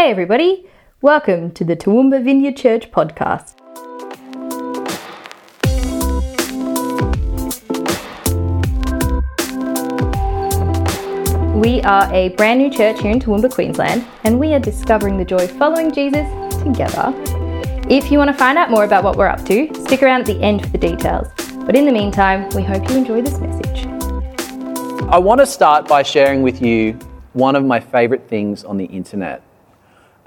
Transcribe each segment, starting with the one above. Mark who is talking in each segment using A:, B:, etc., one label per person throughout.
A: Hey, everybody! Welcome to the Toowoomba Vineyard Church podcast. We are a brand new church here in Toowoomba, Queensland, and we are discovering the joy following Jesus together. If you want to find out more about what we're up to, stick around at the end for the details. But in the meantime, we hope you enjoy this message.
B: I want to start by sharing with you one of my favorite things on the internet.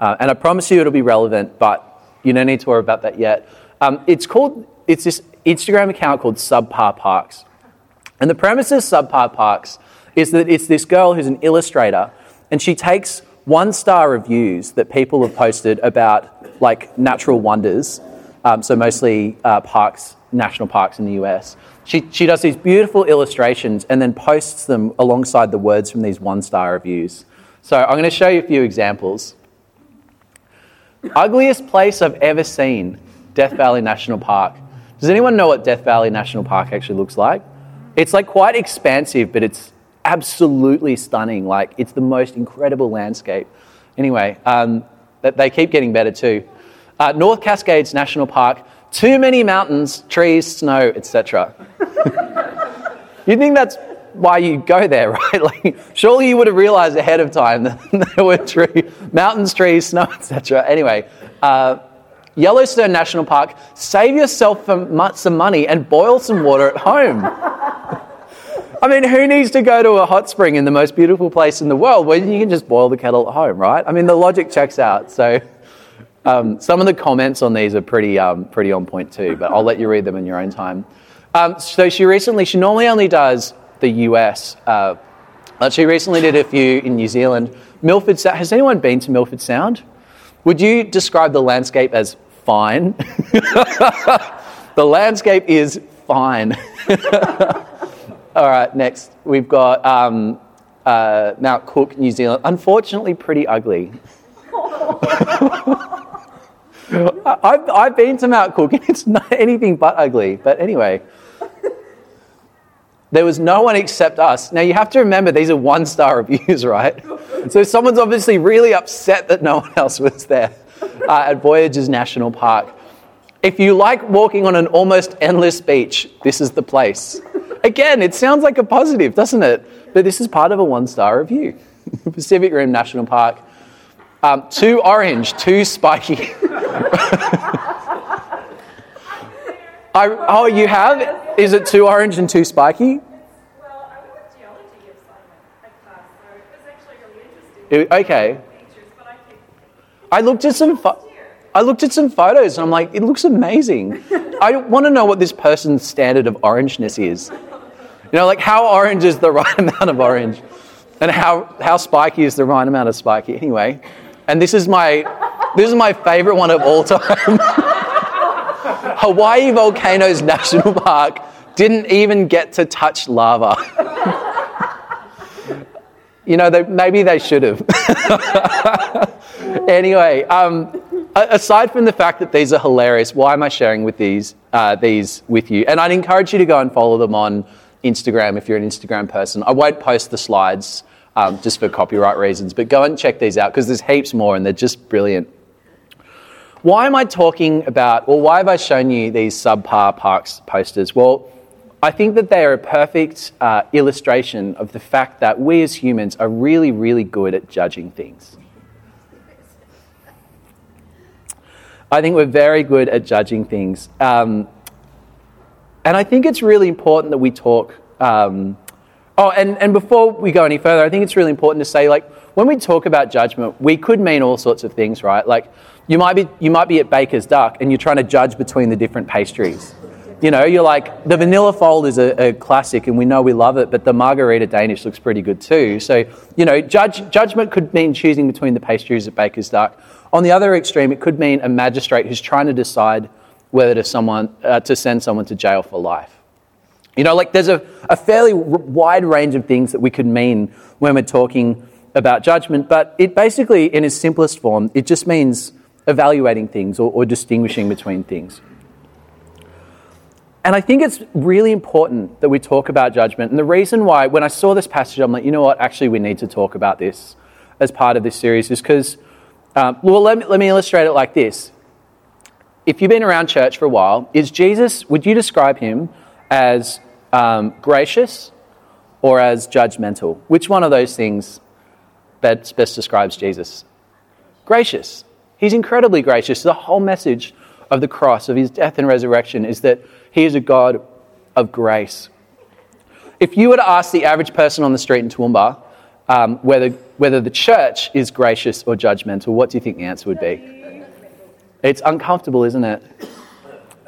B: Uh, and I promise you it'll be relevant, but you don't need to worry about that yet. Um, it's called, it's this Instagram account called Subpar Parks. And the premise of Subpar Parks is that it's this girl who's an illustrator, and she takes one star reviews that people have posted about like natural wonders, um, so mostly uh, parks, national parks in the US. She, she does these beautiful illustrations and then posts them alongside the words from these one star reviews. So I'm going to show you a few examples. Ugliest place I've ever seen, Death Valley National Park. Does anyone know what Death Valley National Park actually looks like? It's like quite expansive, but it's absolutely stunning. Like it's the most incredible landscape. Anyway, um, they keep getting better too. Uh, North Cascades National Park. Too many mountains, trees, snow, etc. You'd think that's why you go there, right? Like, surely you would have realized ahead of time that there were tree, mountains, trees, snow, etc. Anyway, uh, Yellowstone National Park. Save yourself some money and boil some water at home. I mean, who needs to go to a hot spring in the most beautiful place in the world when you can just boil the kettle at home, right? I mean, the logic checks out. So, um, some of the comments on these are pretty, um, pretty on point too, but I'll let you read them in your own time. Um, so, she recently, she normally only does the US. Uh, she recently did a few in New Zealand. Milford Sound. Has anyone been to Milford Sound? Would you describe the landscape as fine? the landscape is fine. All right, next we've got um, uh, Mount Cook, New Zealand. Unfortunately, pretty ugly. I've, I've been to Mount Cook and it's not anything but ugly. But anyway, there was no one except us. Now you have to remember these are one star reviews, right? So someone's obviously really upset that no one else was there uh, at Voyageurs National Park. If you like walking on an almost endless beach, this is the place. Again, it sounds like a positive, doesn't it? But this is part of a one star review. Pacific Rim National Park. Um, too orange, too spiky. I, oh, you have? Is it too orange and too spiky?
C: Well, I went to geology yesterday class, so it was actually really interesting.
B: Okay.
C: I
B: I looked at some. Fo- I looked at some photos and I'm like, it looks amazing. I want to know what this person's standard of orangeness is. You know, like how orange is the right amount of orange, and how how spiky is the right amount of spiky. Anyway, and this is my this is my favorite one of all time. Hawaii Volcanoes National Park didn't even get to touch lava. you know, they, maybe they should have. anyway, um, aside from the fact that these are hilarious, why am I sharing with these, uh, these with you? And I'd encourage you to go and follow them on Instagram if you're an Instagram person. I won't post the slides um, just for copyright reasons, but go and check these out because there's heaps more and they're just brilliant. Why am I talking about, or why have I shown you these subpar parks posters? Well, I think that they are a perfect uh, illustration of the fact that we as humans are really, really good at judging things. I think we're very good at judging things. Um, and I think it's really important that we talk. Um, oh, and, and before we go any further, I think it's really important to say, like, when we talk about judgment, we could mean all sorts of things, right? Like, you might be, you might be at Baker's Duck and you're trying to judge between the different pastries. You know, you're like, the vanilla fold is a, a, classic and we know we love it, but the margarita Danish looks pretty good too. So, you know, judge, judgment could mean choosing between the pastries at Baker's Duck. On the other extreme, it could mean a magistrate who's trying to decide whether to, someone, uh, to send someone to jail for life. You know, like there's a, a fairly wide range of things that we could mean when we're talking about judgment, but it basically, in its simplest form, it just means evaluating things or, or distinguishing between things. And I think it's really important that we talk about judgment. And the reason why, when I saw this passage, I'm like, you know what, actually, we need to talk about this as part of this series, is because Um, well, let me, let me illustrate it like this. If you've been around church for a while, is Jesus, would you describe him as um, gracious or as judgmental? Which one of those things best, best describes Jesus? Gracious. He's incredibly gracious. The whole message of the cross, of his death and resurrection, is that he is a God of grace. If you were to ask the average person on the street in Toowoomba um, whether, whether the church is gracious or judgmental, what do you think the answer would be? It's uncomfortable, isn't it?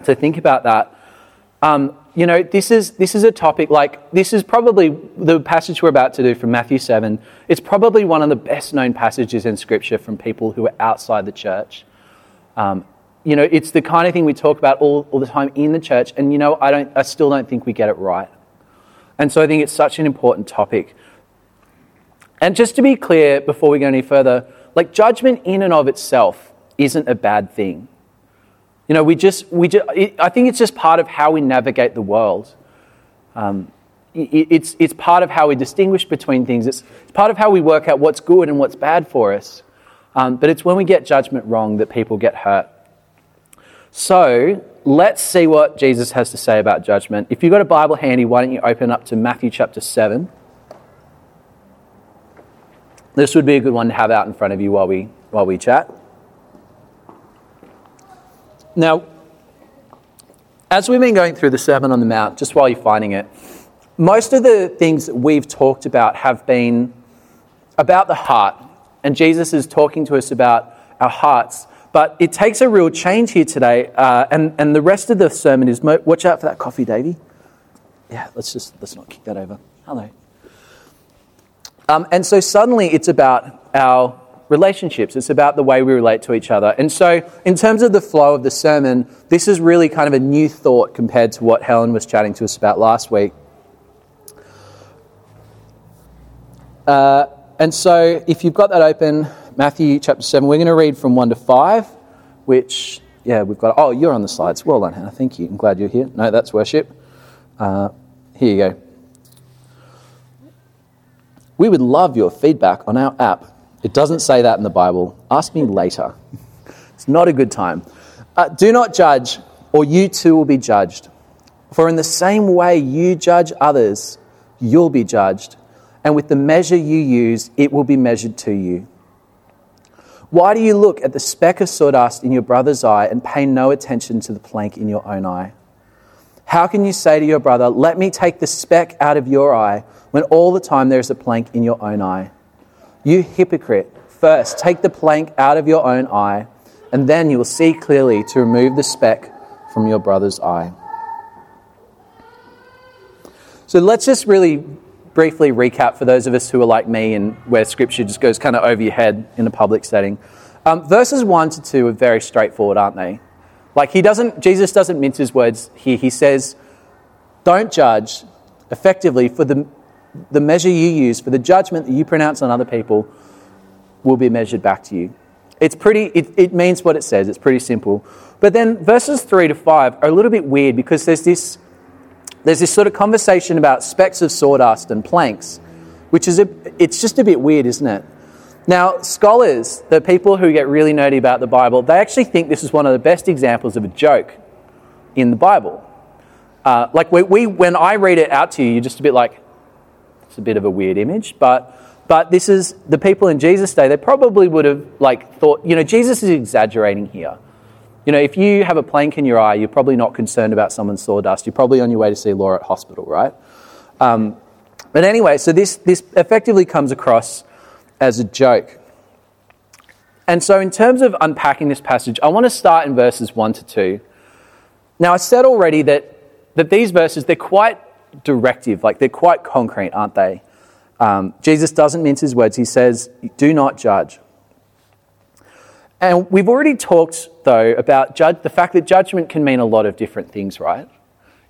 B: To think about that. Um, you know, this is, this is a topic like, this is probably the passage we're about to do from Matthew 7. It's probably one of the best known passages in Scripture from people who are outside the church. Um, you know, it's the kind of thing we talk about all, all the time in the church, and you know, I, don't, I still don't think we get it right. And so I think it's such an important topic. And just to be clear before we go any further, like judgment in and of itself isn't a bad thing. You know, we just, we just, it, I think it's just part of how we navigate the world. Um, it, it's, it's part of how we distinguish between things. It's, it's, part of how we work out what's good and what's bad for us. Um, but it's when we get judgment wrong that people get hurt. So let's see what Jesus has to say about judgment. If you've got a Bible handy, why don't you open up to Matthew chapter 7. This would be a good one to have out in front of you while we, while we chat. Now, as we've been going through the Sermon on the Mount, just while you're finding it, most of the things that we've talked about have been about the heart. And Jesus is talking to us about our hearts. But it takes a real change here today. Uh, and, and the rest of the sermon is watch out for that coffee, Davy. Yeah, let's just let's not kick that over. Hello. Um, and so suddenly it's about our relationships. It's about the way we relate to each other. And so, in terms of the flow of the sermon, this is really kind of a new thought compared to what Helen was chatting to us about last week. Uh, and so, if you've got that open, Matthew chapter 7, we're going to read from 1 to 5, which, yeah, we've got. Oh, you're on the slides. Well done, Hannah. Thank you. I'm glad you're here. No, that's worship. Uh, here you go. We would love your feedback on our app. It doesn't say that in the Bible. Ask me later. it's not a good time. Uh, do not judge, or you too will be judged. For in the same way you judge others, you'll be judged, and with the measure you use, it will be measured to you. Why do you look at the speck of sawdust in your brother's eye and pay no attention to the plank in your own eye? How can you say to your brother, Let me take the speck out of your eye, when all the time there is a plank in your own eye? You hypocrite, first take the plank out of your own eye, and then you will see clearly to remove the speck from your brother's eye. So let's just really briefly recap for those of us who are like me and where scripture just goes kind of over your head in a public setting. Um, verses 1 to 2 are very straightforward, aren't they? Like he doesn't, Jesus doesn't mince his words here. He says, don't judge effectively for the, the measure you use, for the judgment that you pronounce on other people will be measured back to you. It's pretty, it, it means what it says. It's pretty simple. But then verses 3 to 5 are a little bit weird because there's this, there's this sort of conversation about specks of sawdust and planks, which is a, it's just a bit weird, isn't it? Now, scholars, the people who get really nerdy about the Bible, they actually think this is one of the best examples of a joke in the Bible. Uh, like we, we, when I read it out to you, you're just a bit like, it's a bit of a weird image, but but this is the people in Jesus' day. They probably would have like thought, you know, Jesus is exaggerating here. You know, if you have a plank in your eye, you're probably not concerned about someone's sawdust. You're probably on your way to see Laura at hospital, right? Um, but anyway, so this this effectively comes across as a joke. And so, in terms of unpacking this passage, I want to start in verses 1 to 2. Now, I said already that, that these verses, they're quite directive, like they're quite concrete, aren't they? Um, Jesus doesn't mince his words. He says, Do not judge. And we've already talked, though, about judge, the fact that judgment can mean a lot of different things, right?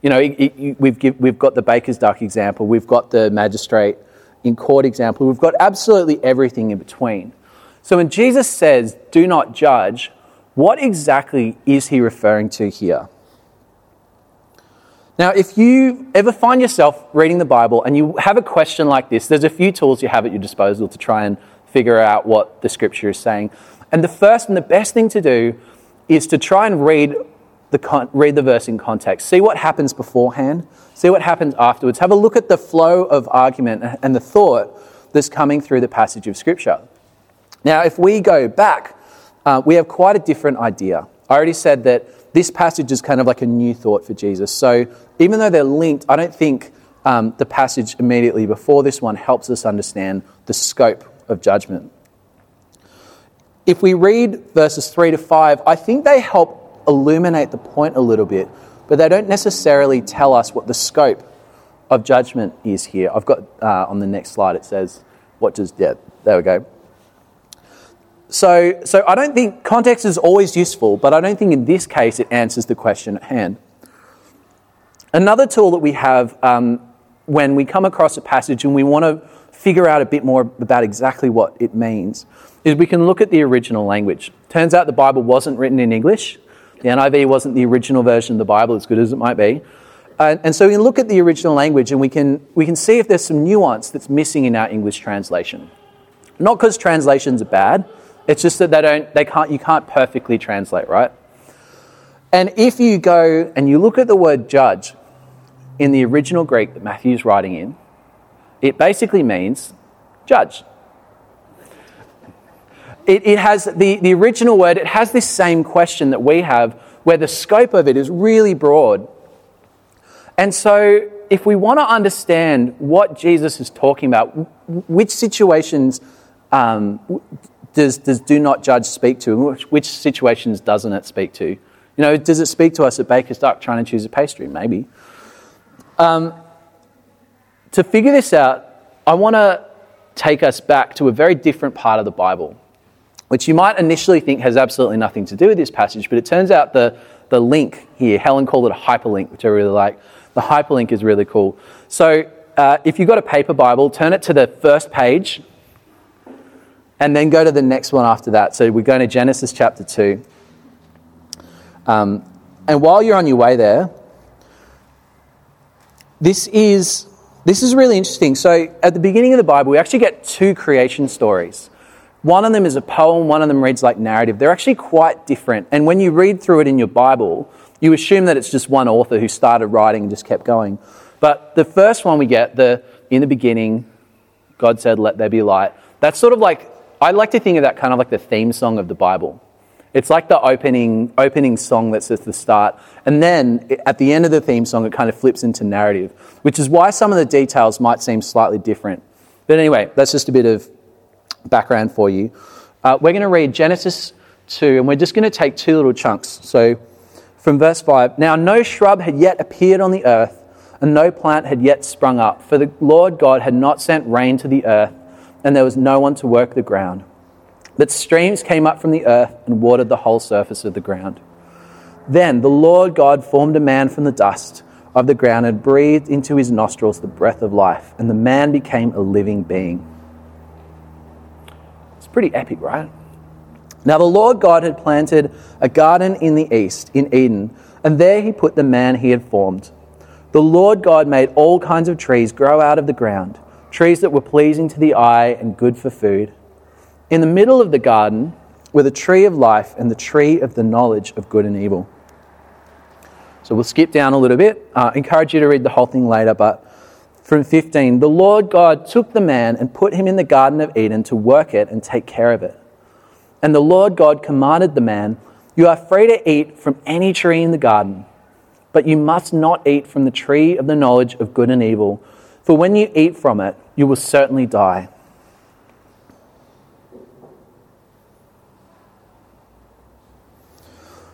B: You know, it, it, we've, give, we've got the baker's duck example, we've got the magistrate in court example, we've got absolutely everything in between. So when Jesus says, do not judge, what exactly is he referring to here? Now, if you ever find yourself reading the Bible and you have a question like this, there's a few tools you have at your disposal to try and figure out what the scripture is saying. And the first and the best thing to do is to try and read the, con- read the verse in context. See what happens beforehand, see what happens afterwards. Have a look at the flow of argument and the thought that's coming through the passage of Scripture. Now, if we go back, uh, we have quite a different idea. I already said that this passage is kind of like a new thought for Jesus. So even though they're linked, I don't think um, the passage immediately before this one helps us understand the scope of judgment. If we read verses 3 to 5, I think they help illuminate the point a little bit, but they don't necessarily tell us what the scope of judgment is here. I've got uh, on the next slide, it says, What does, yeah, there we go. So, so I don't think context is always useful, but I don't think in this case it answers the question at hand. Another tool that we have um, when we come across a passage and we want to figure out a bit more about exactly what it means is we can look at the original language. Turns out the Bible wasn't written in English. The NIV wasn't the original version of the Bible, as good as it might be. And so we can look at the original language and we can, we can see if there's some nuance that's missing in our English translation. Not because translations are bad, it's just that they don't, they can't, you can't perfectly translate, right? And if you go and you look at the word judge in the original Greek that Matthew's writing in, it basically means judge. It, it has the, the original word, it has this same question that we have, where the scope of it is really broad. And so, if we want to understand what Jesus is talking about, which situations um, does, does do not judge speak to, which, which situations doesn't it speak to? You know, does it speak to us at Baker's Duck trying to choose a pastry? Maybe. Um, to figure this out, I want to take us back to a very different part of the Bible, which you might initially think has absolutely nothing to do with this passage, but it turns out the, the link here, Helen called it a hyperlink, which I really like. The hyperlink is really cool. So uh, if you've got a paper Bible, turn it to the first page and then go to the next one after that. So we're going to Genesis chapter 2. Um, and while you're on your way there, this is, this is really interesting. So at the beginning of the Bible, we actually get two creation stories. One of them is a poem, one of them reads like narrative. They're actually quite different. And when you read through it in your Bible, you assume that it's just one author who started writing and just kept going. But the first one we get, the in the beginning, God said, Let there be light. That's sort of like I like to think of that kind of like the theme song of the Bible. It's like the opening, opening song that's at the start. And then at the end of the theme song, it kind of flips into narrative, which is why some of the details might seem slightly different. But anyway, that's just a bit of background for you. Uh, we're going to read Genesis 2, and we're just going to take two little chunks. So from verse 5 Now no shrub had yet appeared on the earth, and no plant had yet sprung up, for the Lord God had not sent rain to the earth and there was no one to work the ground. But streams came up from the earth and watered the whole surface of the ground. Then the Lord God formed a man from the dust of the ground and breathed into his nostrils the breath of life, and the man became a living being. It's pretty epic, right? Now the Lord God had planted a garden in the east, in Eden, and there he put the man he had formed. The Lord God made all kinds of trees grow out of the ground trees that were pleasing to the eye and good for food. In the middle of the garden were the tree of life and the tree of the knowledge of good and evil. So we'll skip down a little bit. Uh, encourage you to read the whole thing later, but from 15, the Lord God took the man and put him in the Garden of Eden to work it and take care of it. And the Lord God commanded the man, You are free to eat from any tree in the garden, but you must not eat from the tree of the knowledge of good and evil, for when you eat from it, you will certainly die.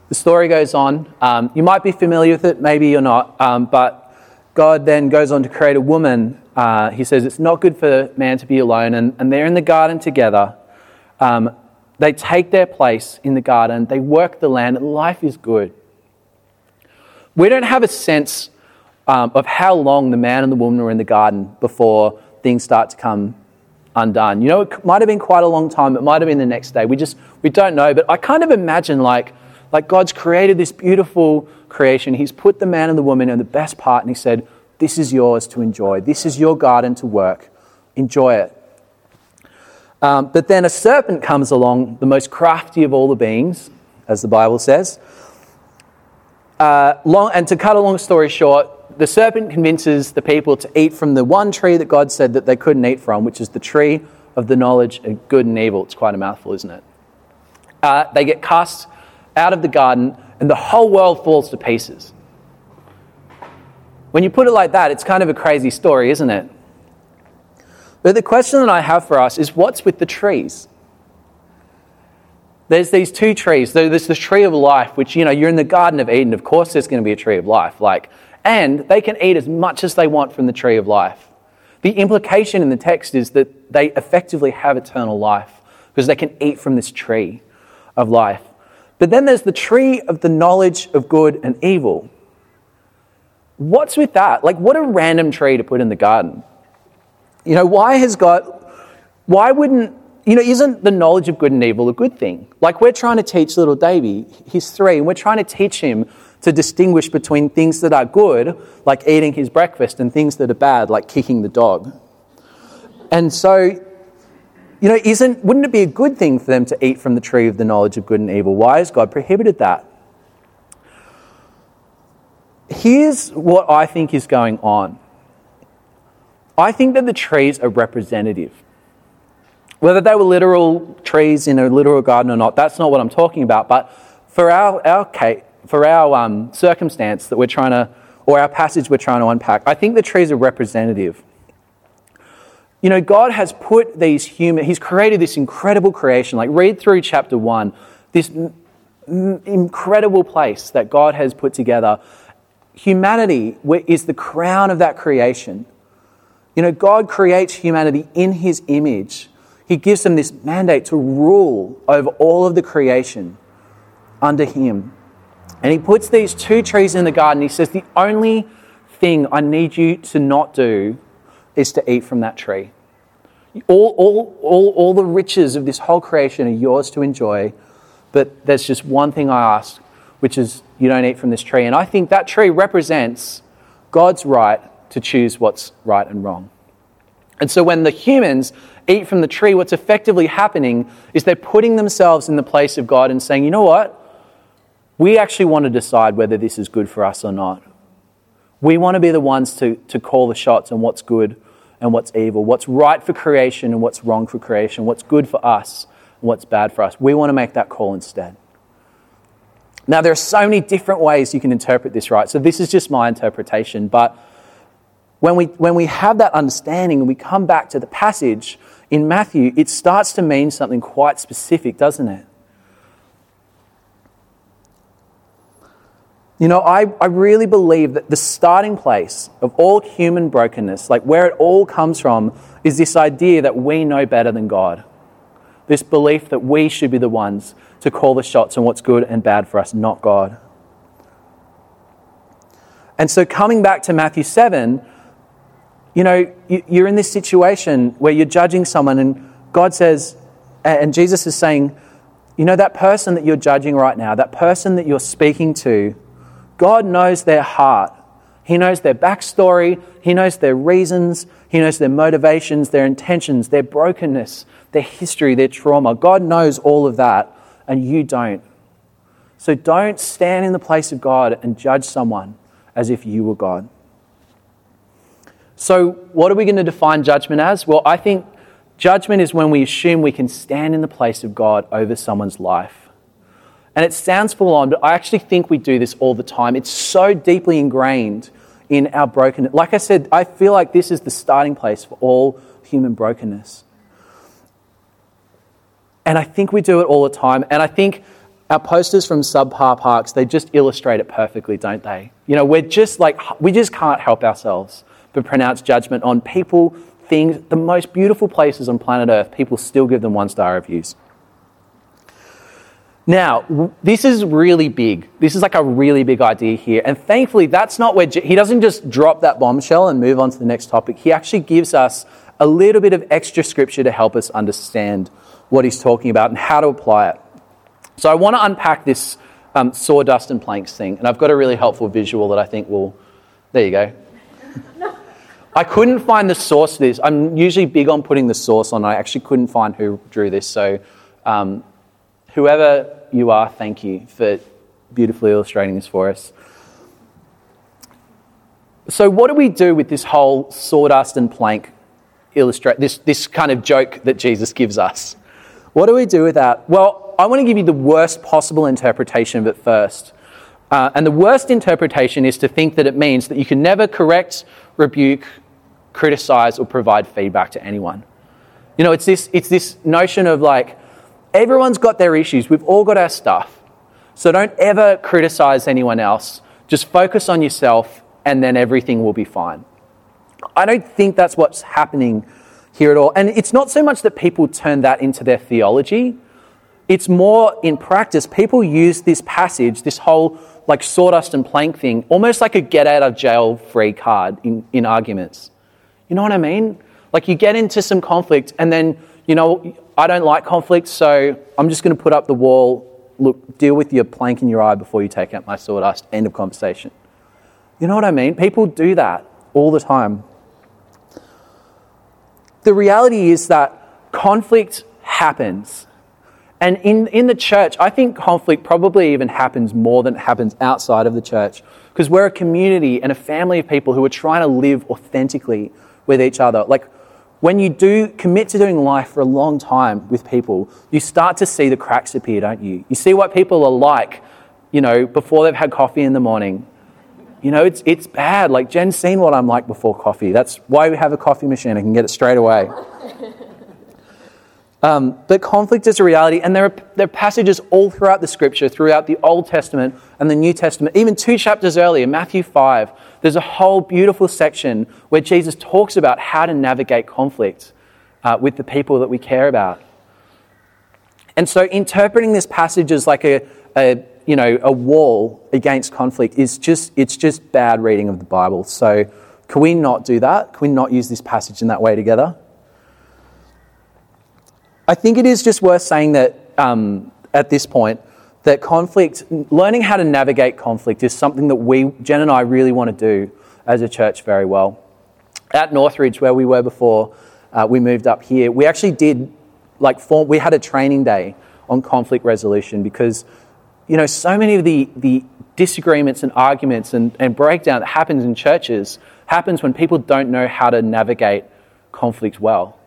B: The story goes on. Um, you might be familiar with it, maybe you're not, um, but God then goes on to create a woman. Uh, he says it's not good for man to be alone, and, and they're in the garden together. Um, they take their place in the garden, they work the land, life is good. We don't have a sense um, of how long the man and the woman were in the garden before things start to come undone. You know, it might have been quite a long time. It might have been the next day. We just we don't know. But I kind of imagine like like God's created this beautiful creation. He's put the man and the woman in the best part, and He said, "This is yours to enjoy. This is your garden to work. Enjoy it." Um, but then a serpent comes along, the most crafty of all the beings, as the Bible says. Uh, long, and to cut a long story short, the serpent convinces the people to eat from the one tree that God said that they couldn't eat from, which is the tree of the knowledge of good and evil. It's quite a mouthful, isn't it? Uh, they get cast out of the garden, and the whole world falls to pieces. When you put it like that, it's kind of a crazy story, isn't it? But the question that I have for us is what's with the trees? There's these two trees. There's the tree of life, which, you know, you're in the Garden of Eden. Of course, there's going to be a tree of life. Like, and they can eat as much as they want from the tree of life. The implication in the text is that they effectively have eternal life because they can eat from this tree of life. But then there's the tree of the knowledge of good and evil. What's with that? Like, what a random tree to put in the garden. You know, why has God, why wouldn't, you know, isn't the knowledge of good and evil a good thing? Like, we're trying to teach little Davy, he's three, and we're trying to teach him to distinguish between things that are good, like eating his breakfast, and things that are bad, like kicking the dog. And so, you know, isn't, wouldn't it be a good thing for them to eat from the tree of the knowledge of good and evil? Why has God prohibited that? Here's what I think is going on. I think that the trees are representative. Whether they were literal trees in a literal garden or not, that's not what I'm talking about. But for our, our, case, for our um, circumstance that we're trying to, or our passage we're trying to unpack, I think the trees are representative. You know, God has put these human, He's created this incredible creation. Like, read through chapter one, this incredible place that God has put together. Humanity is the crown of that creation. You know, God creates humanity in His image. He gives them this mandate to rule over all of the creation under Him. And he puts these two trees in the garden. He says, The only thing I need you to not do is to eat from that tree. All, all, all, all the riches of this whole creation are yours to enjoy, but there's just one thing I ask, which is you don't eat from this tree. And I think that tree represents God's right to choose what's right and wrong. And so when the humans eat from the tree, what's effectively happening is they're putting themselves in the place of God and saying, you know what? We actually want to decide whether this is good for us or not. We want to be the ones to, to call the shots on what's good and what's evil, what's right for creation and what's wrong for creation, what's good for us and what's bad for us. We want to make that call instead. Now, there are so many different ways you can interpret this, right? So, this is just my interpretation. But when we, when we have that understanding and we come back to the passage in Matthew, it starts to mean something quite specific, doesn't it? You know, I, I really believe that the starting place of all human brokenness, like where it all comes from, is this idea that we know better than God. This belief that we should be the ones to call the shots on what's good and bad for us, not God. And so, coming back to Matthew 7, you know, you're in this situation where you're judging someone, and God says, and Jesus is saying, you know, that person that you're judging right now, that person that you're speaking to, God knows their heart. He knows their backstory. He knows their reasons. He knows their motivations, their intentions, their brokenness, their history, their trauma. God knows all of that, and you don't. So don't stand in the place of God and judge someone as if you were God. So, what are we going to define judgment as? Well, I think judgment is when we assume we can stand in the place of God over someone's life. And it sounds full on, but I actually think we do this all the time. It's so deeply ingrained in our brokenness. Like I said, I feel like this is the starting place for all human brokenness. And I think we do it all the time. And I think our posters from subpar parks, they just illustrate it perfectly, don't they? You know, we're just like, we just can't help ourselves but pronounce judgment on people, things, the most beautiful places on planet Earth. People still give them one star reviews. Now, this is really big. This is like a really big idea here. And thankfully, that's not where he doesn't just drop that bombshell and move on to the next topic. He actually gives us a little bit of extra scripture to help us understand what he's talking about and how to apply it. So, I want to unpack this um, sawdust and planks thing. And I've got a really helpful visual that I think will. There you go. I couldn't find the source of this. I'm usually big on putting the source on. I actually couldn't find who drew this. So, um, whoever you are, thank you for beautifully illustrating this for us. So, what do we do with this whole sawdust and plank illustrate this, this kind of joke that Jesus gives us? What do we do with that? Well, I want to give you the worst possible interpretation of it first. Uh, and the worst interpretation is to think that it means that you can never correct, rebuke, criticize, or provide feedback to anyone. You know, it's this, it's this notion of like, everyone's got their issues, we've all got our stuff. So don't ever criticize anyone else. Just focus on yourself, and then everything will be fine. I don't think that's what's happening here at all. And it's not so much that people turn that into their theology, it's more in practice. People use this passage, this whole like sawdust and plank thing, almost like a get out of jail free card in, in arguments. You know what I mean? Like you get into some conflict and then, you know, I don't like conflict, so I'm just going to put up the wall. Look, deal with your plank in your eye before you take out my sawdust. End of conversation. You know what I mean? People do that all the time. The reality is that conflict happens. And in, in the church, I think conflict probably even happens more than it happens outside of the church because we're a community and a family of people who are trying to live authentically with each other. Like when you do commit to doing life for a long time with people, you start to see the cracks appear, don't you? You see what people are like, you know, before they've had coffee in the morning. You know, it's, it's bad. Like Jen's seen what I'm like before coffee. That's why we have a coffee machine. I can get it straight away. Um, but conflict is a reality, and there are, there are passages all throughout the scripture, throughout the Old Testament and the New Testament, even two chapters earlier, Matthew 5. There's a whole beautiful section where Jesus talks about how to navigate conflict uh, with the people that we care about. And so, interpreting this passage as like a, a, you know, a wall against conflict is just, it's just bad reading of the Bible. So, can we not do that? Can we not use this passage in that way together? I think it is just worth saying that um, at this point, that conflict, learning how to navigate conflict is something that we, Jen and I, really want to do as a church very well. At Northridge, where we were before uh, we moved up here, we actually did, like, form, we had a training day on conflict resolution because, you know, so many of the, the disagreements and arguments and, and breakdown that happens in churches happens when people don't know how to navigate conflict well.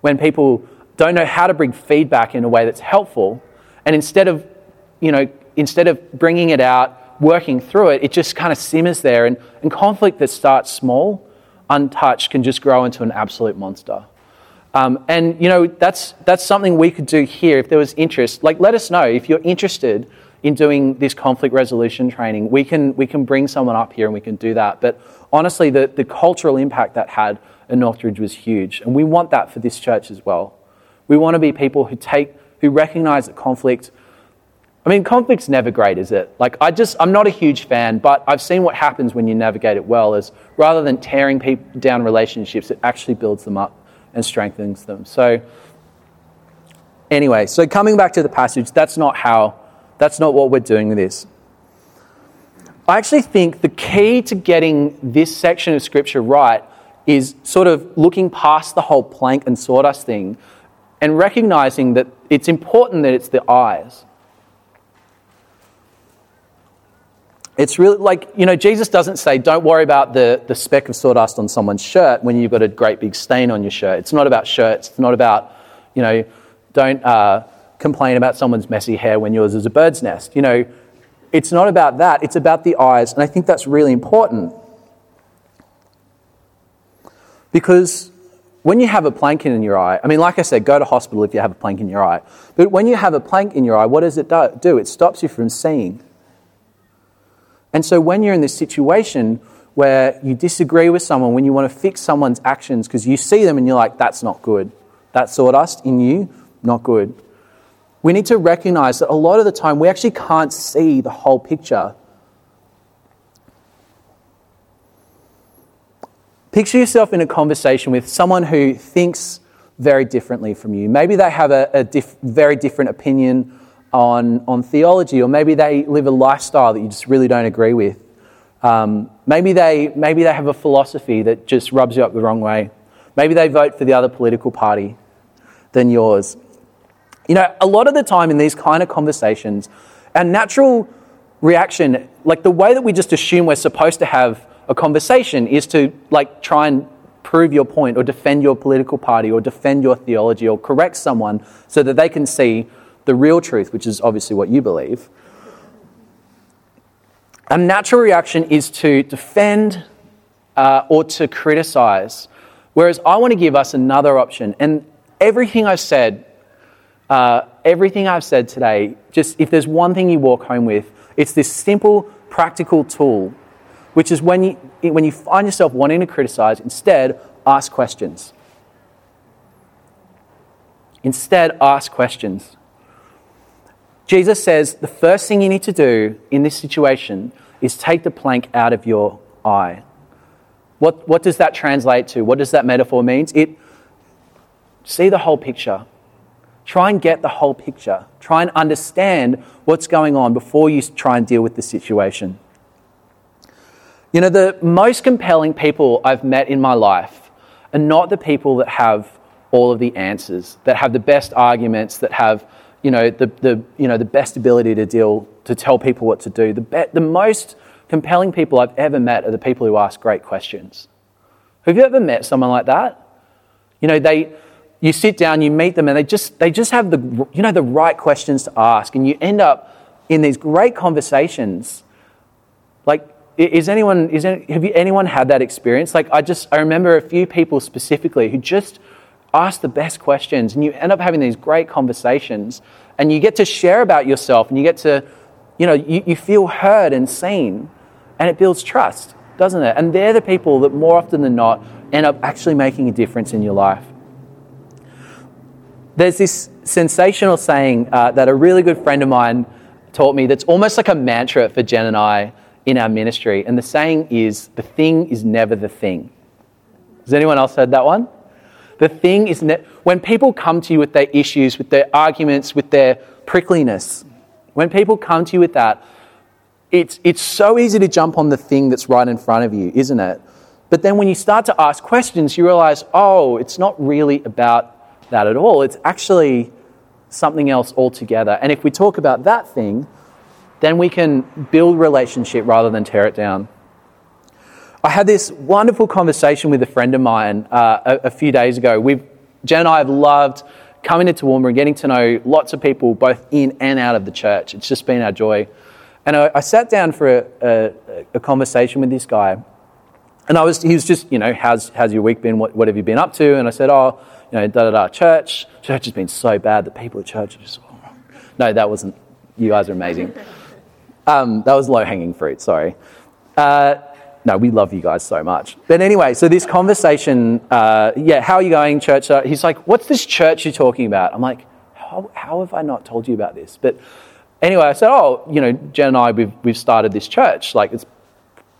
B: When people don't know how to bring feedback in a way that's helpful. And instead of, you know, instead of bringing it out, working through it, it just kind of simmers there. And, and conflict that starts small, untouched, can just grow into an absolute monster. Um, and, you know, that's, that's something we could do here if there was interest. Like, let us know if you're interested in doing this conflict resolution training. We can, we can bring someone up here and we can do that. But honestly, the, the cultural impact that had in Northridge was huge. And we want that for this church as well. We want to be people who take, who recognize that conflict. I mean, conflict's never great, is it? Like, I just, I'm not a huge fan, but I've seen what happens when you navigate it well. Is rather than tearing people down relationships, it actually builds them up and strengthens them. So, anyway, so coming back to the passage, that's not how, that's not what we're doing with this. I actually think the key to getting this section of scripture right is sort of looking past the whole plank and sawdust thing and recognizing that it's important that it's the eyes. It's really like, you know, Jesus doesn't say, don't worry about the, the speck of sawdust on someone's shirt when you've got a great big stain on your shirt. It's not about shirts. It's not about, you know, don't uh, complain about someone's messy hair when yours is a bird's nest. You know, it's not about that. It's about the eyes. And I think that's really important. Because when you have a plank in your eye, I mean, like I said, go to hospital if you have a plank in your eye. But when you have a plank in your eye, what does it do? It stops you from seeing. And so when you're in this situation where you disagree with someone, when you want to fix someone's actions because you see them and you're like, that's not good, that sawdust in you, not good. We need to recognize that a lot of the time we actually can't see the whole picture Picture yourself in a conversation with someone who thinks very differently from you. Maybe they have a, a diff, very different opinion on, on theology, or maybe they live a lifestyle that you just really don't agree with. Um, maybe, they, maybe they have a philosophy that just rubs you up the wrong way. Maybe they vote for the other political party than yours. You know, a lot of the time in these kind of conversations, our natural reaction, like the way that we just assume we're supposed to have a conversation, is to like try and prove your point or defend your political party or defend your theology or correct someone so that they can see the real truth, which is obviously what you believe. A natural reaction is to defend uh, or to criticize, whereas I want to give us another option. And everything I've said, uh, everything I've said today, just if there's one thing you walk home with, it's this simple, practical tool, which is when you, when you find yourself wanting to criticize, instead, ask questions. Instead, ask questions. Jesus says the first thing you need to do in this situation is take the plank out of your eye. What, what does that translate to? What does that metaphor mean? It see the whole picture. Try and get the whole picture. Try and understand what's going on before you try and deal with the situation. You know, the most compelling people I've met in my life are not the people that have all of the answers, that have the best arguments, that have you know, the, the, you know, the best ability to deal, to tell people what to do. The, be, the most compelling people I've ever met are the people who ask great questions. Have you ever met someone like that? You know, they, you sit down, you meet them, and they just, they just have the, you know, the right questions to ask, and you end up in these great conversations. Like, is anyone, is any, have you, anyone had that experience? Like, I just, I remember a few people specifically who just ask the best questions and you end up having these great conversations and you get to share about yourself and you get to, you know, you, you feel heard and seen and it builds trust, doesn't it? And they're the people that more often than not end up actually making a difference in your life. There's this sensational saying uh, that a really good friend of mine taught me that's almost like a mantra for Jen and I in our ministry. And the saying is, the thing is never the thing. Has anyone else heard that one? The thing is, that when people come to you with their issues, with their arguments, with their prickliness, when people come to you with that, it's, it's so easy to jump on the thing that's right in front of you, isn't it? But then when you start to ask questions, you realize, oh, it's not really about that at all. It's actually something else altogether. And if we talk about that thing, then we can build relationship rather than tear it down. I had this wonderful conversation with a friend of mine uh, a, a, few days ago. We've, Jen and I have loved coming into Toowoomba and getting to know lots of people both in and out of the church. It's just been our joy. And I, I sat down for a, a, a, conversation with this guy. And I was, he was just, you know, how's, how's your week been? What, what have you been up to? And I said, oh, you know, da da da, church. Church has been so bad. The people at church are just, no, that wasn't, you guys are amazing. Um, that was low hanging fruit, sorry. Uh, no, we love you guys so much. But anyway, so this conversation, uh, yeah, how are you going, church? Uh, he's like, what's this church you're talking about? I'm like, how, how have I not told you about this? But anyway, I said, oh, you know, Jen and I, we've, we've started this church. Like, it's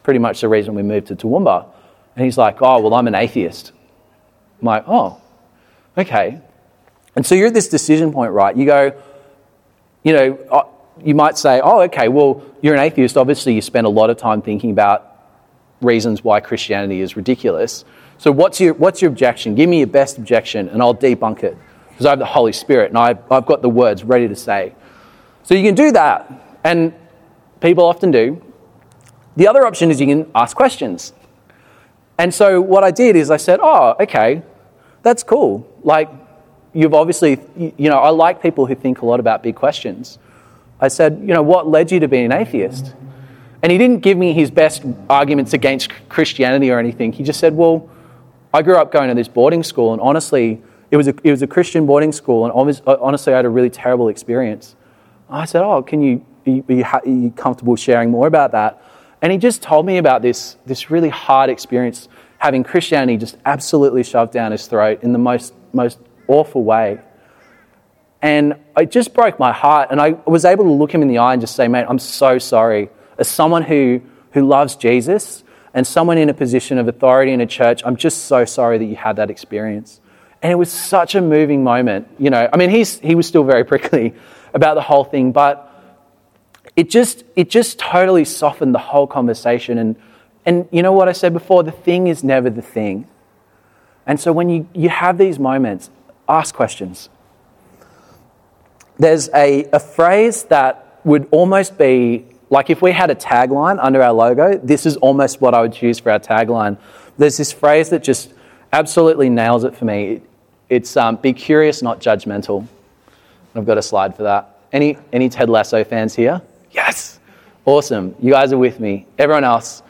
B: pretty much the reason we moved to Toowoomba. And he's like, oh, well, I'm an atheist. I'm like, oh, okay. And so you're at this decision point, right? You go, you know, uh, you might say, oh, okay, well, you're an atheist. Obviously, you spend a lot of time thinking about reasons why Christianity is ridiculous. So, what's your, what's your objection? Give me your best objection and I'll debunk it because I have the Holy Spirit and I've, I've got the words ready to say. So, you can do that, and people often do. The other option is you can ask questions. And so, what I did is I said, Oh, okay, that's cool. Like, you've obviously, you know, I like people who think a lot about big questions. I said, You know, what led you to being an atheist? And he didn't give me his best arguments against Christianity or anything. He just said, Well, I grew up going to this boarding school, and honestly, it was a, it was a Christian boarding school, and uh, honestly, I had a really terrible experience. I said, Oh, can you, are you, are you comfortable sharing more about that? And he just told me about this, this really hard experience having Christianity just absolutely shoved down his throat in the most, most awful way. And it just broke my heart. And I was able to look him in the eye and just say, Mate, I'm so sorry as someone who, who loves Jesus and someone in a position of authority in a church, I'm just so sorry that you had that experience. And it was such a moving moment. You know, I mean, he's, he was still very prickly about the whole thing, but it just, it just totally softened the whole conversation. And, and you know what I said before? The thing is never the thing. And so when you, you have these moments, ask questions. There's a, a phrase that would almost be like if we had a tagline under our logo, this is almost what I would choose for our tagline. There's this phrase that just absolutely nails it for me. It's um, be curious, not judgmental. I've got a slide for that. Any, any Ted Lasso fans here? Yes. Awesome. You guys are with me. Everyone else.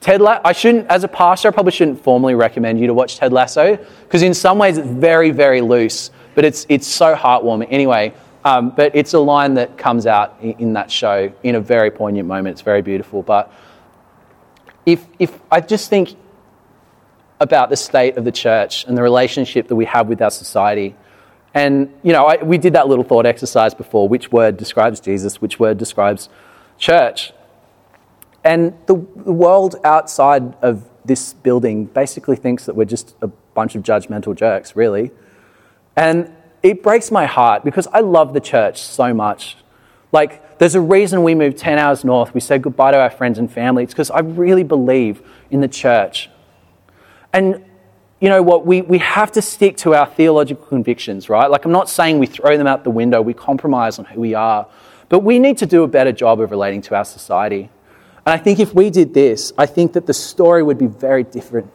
B: Ted Lasso, I shouldn't, as a pastor, I probably shouldn't formally recommend you to watch Ted Lasso because in some ways it's very, very loose, but it's, it's so heartwarming. Anyway, um, but it's a line that comes out in, in, that show in a very poignant moment. It's very beautiful. But if, if I just think about the state of the church and the relationship that we have with our society, and, you know, I, we did that little thought exercise before which word describes Jesus, which word describes church. And the, the world outside of this building basically thinks that we're just a bunch of judgmental jerks, really. And it breaks my heart because I love the church so much. Like, there's a reason we moved 10 hours north. We said goodbye to our friends and family. It's because I really believe in the church. And you know what, we, we have to stick to our theological convictions, right? Like, I'm not saying we throw them out the window, we compromise on who we are, but we need to do a better job of relating to our society. And I think if we did this, I think that the story would be very different.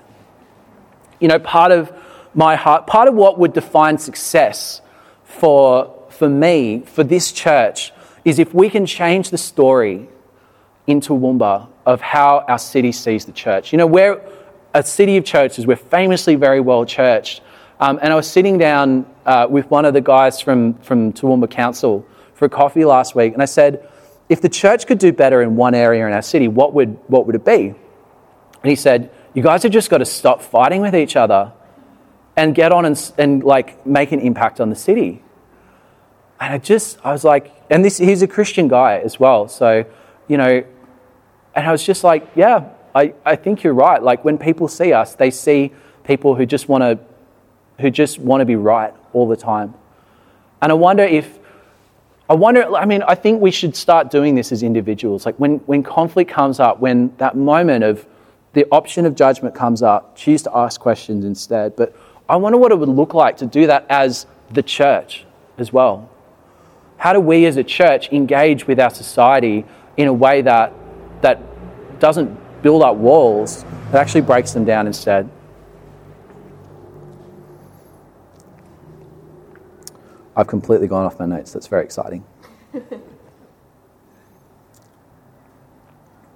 B: You know, part of my heart, part of what would define success for, for me, for this church, is if we can change the story in Toowoomba of how our city sees the church. You know, where a city of churches. We're famously very well churched. Um, and I was sitting down uh, with one of the guys from, from Toowoomba Council for a coffee last week, and I said, if the church could do better in one area in our city, what would, what would it be? And he said, you guys have just got to stop fighting with each other and get on and, and like make an impact on the city. And I just, I was like, and this, he's a Christian guy as well. So, you know, and I was just like, yeah, I, I think you're right. Like when people see us, they see people who just want to who just want to be right all the time. And I wonder if I wonder I mean I think we should start doing this as individuals. Like when when conflict comes up, when that moment of the option of judgment comes up, choose to ask questions instead. But I wonder what it would look like to do that as the church as well. How do we as a church engage with our society in a way that that doesn't build up walls, it actually breaks them down instead. I've completely gone off my notes. That's very exciting.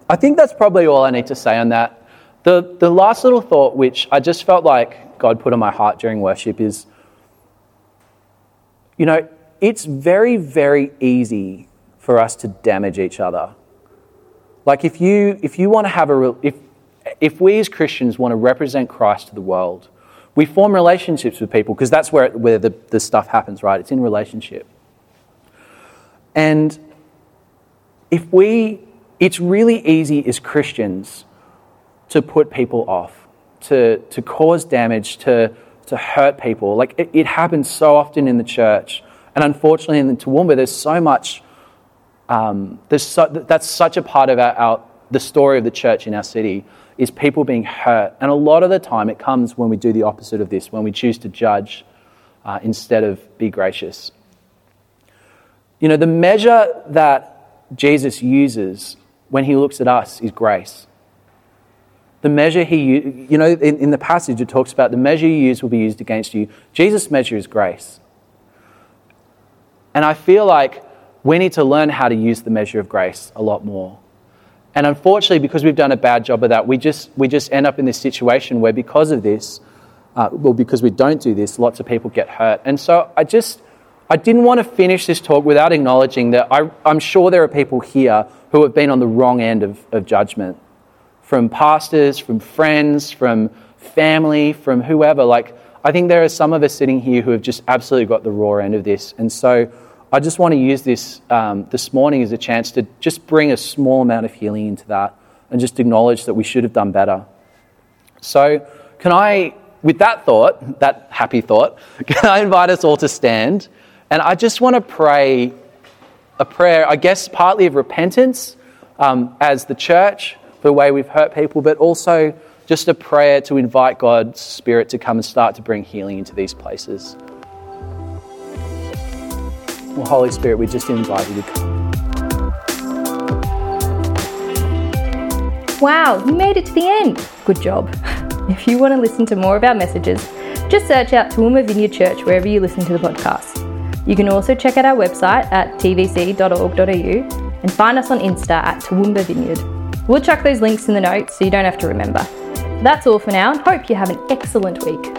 B: I think that's probably all I need to say on that. The, the last little thought, which I just felt like God put on my heart during worship, is you know, it's very, very easy for us to damage each other like if you if you want to have a real if if we as Christians want to represent Christ to the world, we form relationships with people because that's where where the, the stuff happens, right? It's in relationship. And if we it's really easy as Christians to put people off, to to cause damage, to to hurt people. Like it, it happens so often in the church. And unfortunately in the Toowoomba, there's so much um, there's so, that's such a part of our, our, the story of the church in our city is people being hurt. And a lot of the time it comes when we do the opposite of this, when we choose to judge uh, instead of be gracious. You know, the measure that Jesus uses when he looks at us is grace. The measure he, you know, in, in the passage it talks about the measure you use will be used against you. Jesus' measure is grace. And I feel like we need to learn how to use the measure of grace a lot more. And unfortunately, because we've done a bad job of that, we just, we just end up in this situation where, because of this, uh, well, because we don't do this, lots of people get hurt. And so I just, I didn't want to finish this talk without acknowledging that I, am sure there are people here who have been on the wrong end of, of judgment from pastors, from friends, from family, from whoever. Like, I think there are some of us sitting here who have just absolutely got the raw end of this. And so I just want to use this um, this morning as a chance to just bring a small amount of healing into that and just acknowledge that we should have done better. So, can I, with that thought, that happy thought, can I invite us all to stand? And I just want to pray a prayer, I guess, partly of repentance um, as the church the way we've hurt people, but also just a prayer to invite God's Spirit to come and start to bring healing into these places. Well, Holy Spirit, we just invite you to come.
A: Wow, you made it to the end. Good job. If you want to listen to more of our messages, just search out Toowoomba Vineyard Church wherever you listen to the podcast. You can also check out our website at tvc.org.au and find us on Insta at Toowoomba Vineyard. We'll chuck those links in the notes so you don't have to remember. That's all for now and hope you have an excellent week.